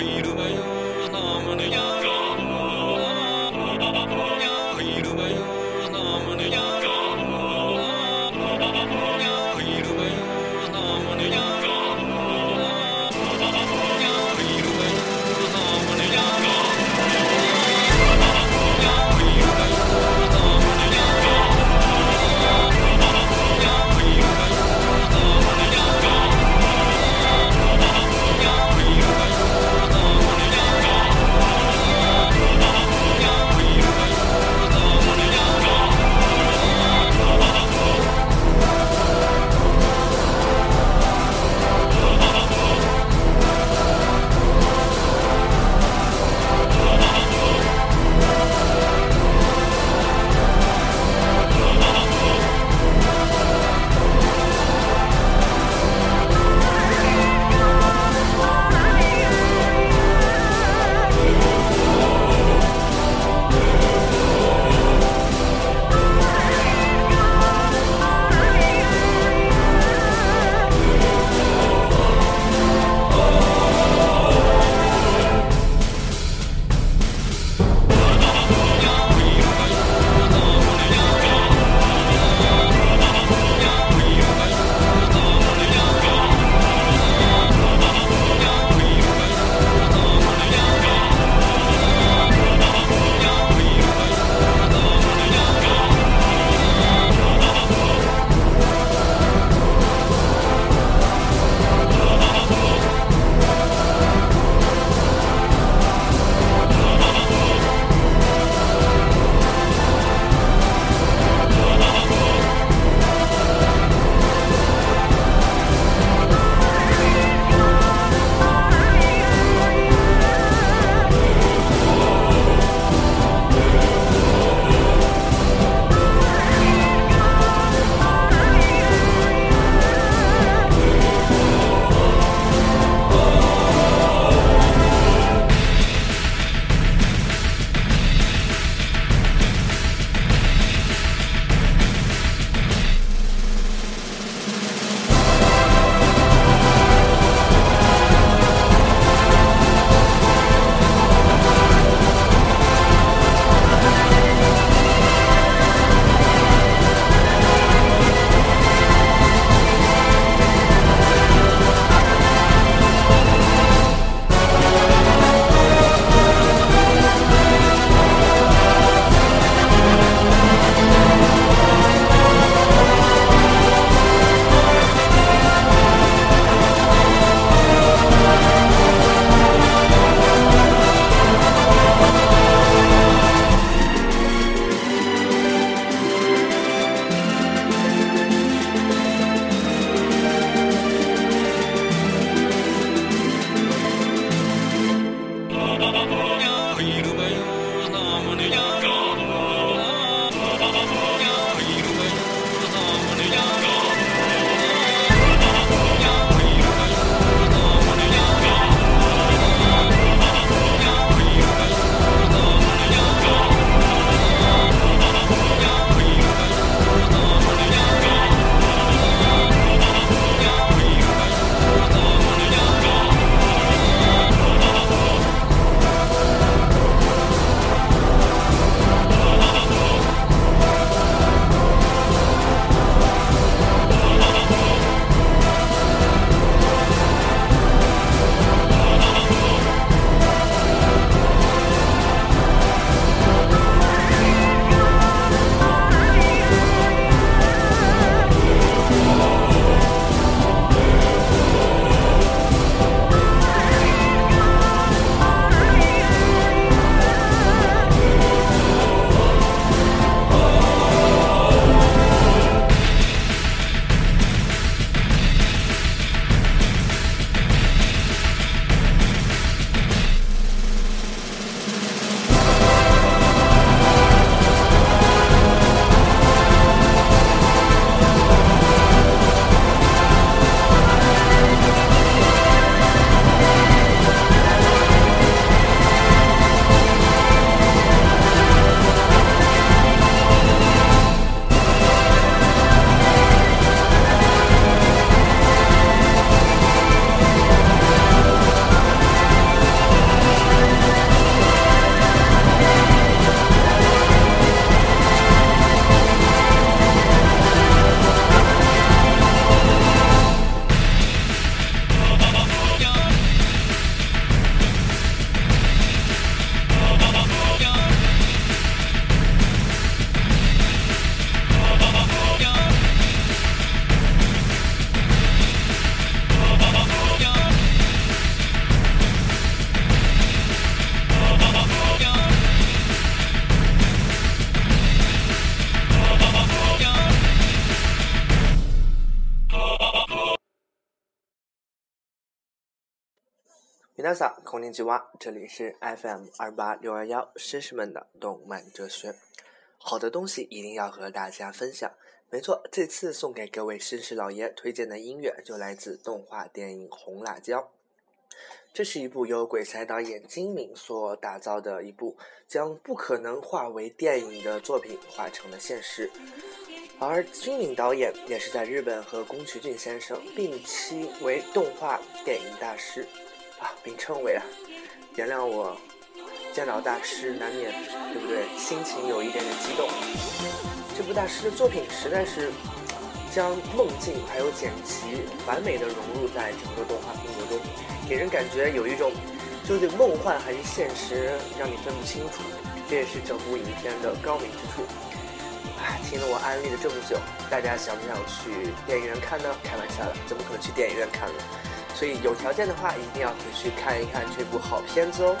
いるがい娜桑，空灵吉蛙，这里是 FM 二八六二幺绅士们的动漫哲学。好的东西一定要和大家分享。没错，这次送给各位绅士老爷推荐的音乐就来自动画电影《红辣椒》。这是一部由鬼才导演金敏所打造的一部将不可能化为电影的作品化成了现实。而金敏导演也是在日本和宫崎骏先生并称为动画电影大师，啊，并称为啊，原谅我见到大师难免对不对？心情有一点点激动。这部大师的作品实在是将梦境还有剪辑完美的融入在整个动画风格中，给人感觉有一种究竟梦幻还是现实，让你分不清楚。这也是整部影片的高明之处。唉听了我安利了这么久，大家想不想去电影院看呢？开玩笑的，怎么可能去电影院看呢？所以有条件的话，一定要回去看一看这部好片子哦。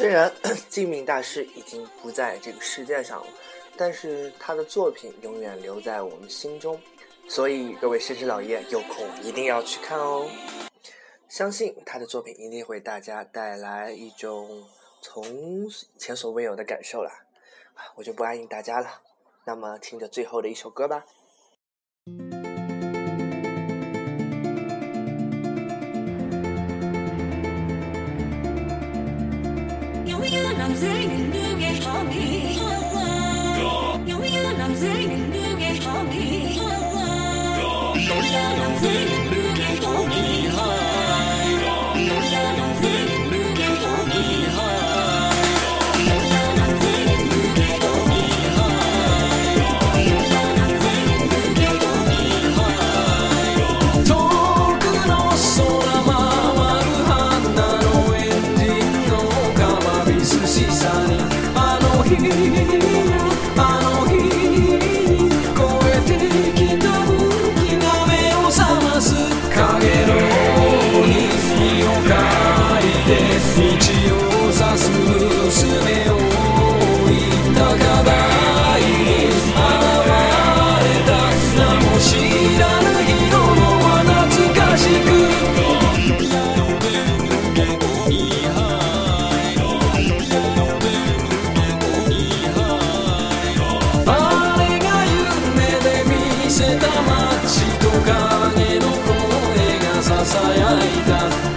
虽然静明大师已经不在这个世界上了，但是他的作品永远留在我们心中，所以各位绅士老爷有空一定要去看哦。相信他的作品一定会大家带来一种从前所未有的感受了，我就不安逸大家了。那么听着最后的一首歌吧。You're せた街と影の声がささやいた。